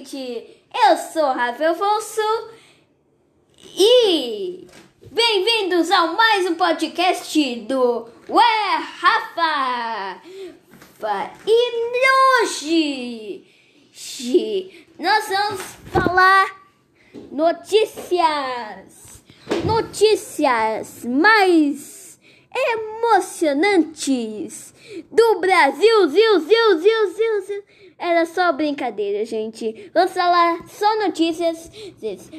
gente! Eu sou Rafael Afonso e bem-vindos a mais um podcast do Ué Rafa! E hoje nós vamos falar notícias, notícias mais emocionantes do Brasil, ziu, ziu, ziu, ziu, ziu. Era só brincadeira, gente. Vamos falar só notícias.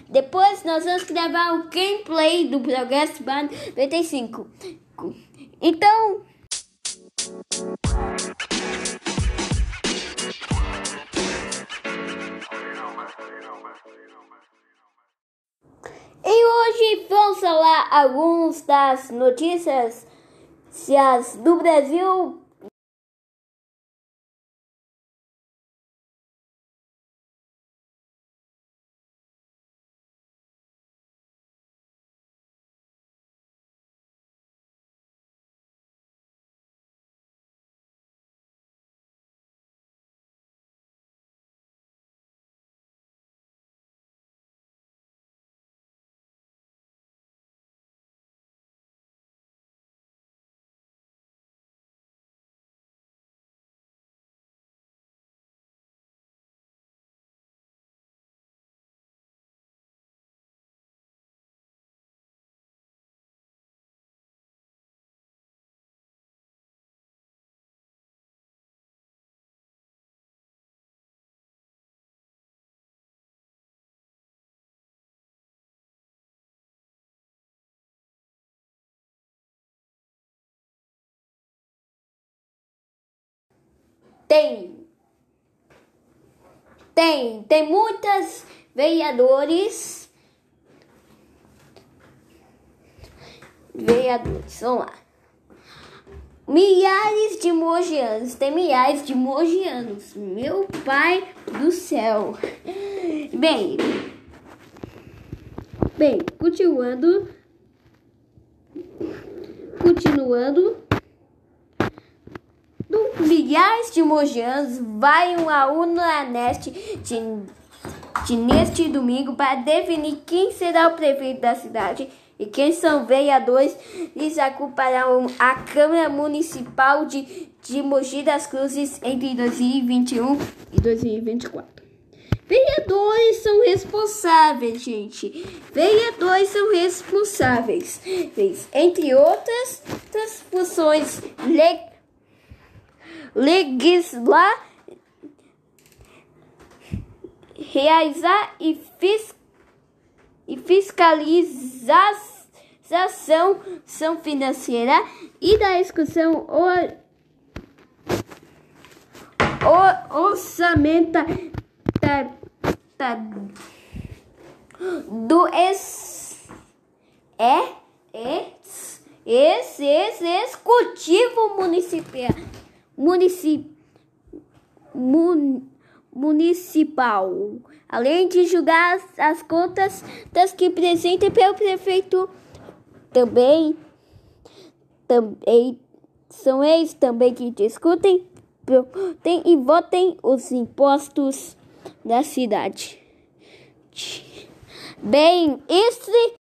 Depois nós vamos gravar o gameplay do Progress Band 95. Então. E hoje vamos falar algumas das notícias do Brasil Tem. Tem. Tem muitas vereadores. Vereadores, vamos lá. Milhares de mogianos. Tem milhares de mogianos. Meu pai do céu. Bem. Bem, continuando. Continuando milhares de mojanos vai uma urna neste de, neste domingo para definir quem será o prefeito da cidade e quem são vereadores eles ocuparão a Câmara Municipal de, de Mogi das Cruzes entre 2021 e 2024. Vereadores são responsáveis, gente. Vereadores são responsáveis, entre outras, outras funções legais legislar, realizar e, fis, e fiscalização financeira e da execução or, or, orçamenta da, do ex, é, é, esse, esse executivo municipal municip, mun, municipal, além de julgar as, as contas das que apresentem pelo prefeito. Também, também são eles também que discutem tem, e votem os impostos da cidade. Bem, esse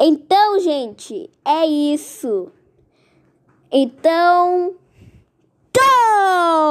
Então, gente, é isso. Então, tchau!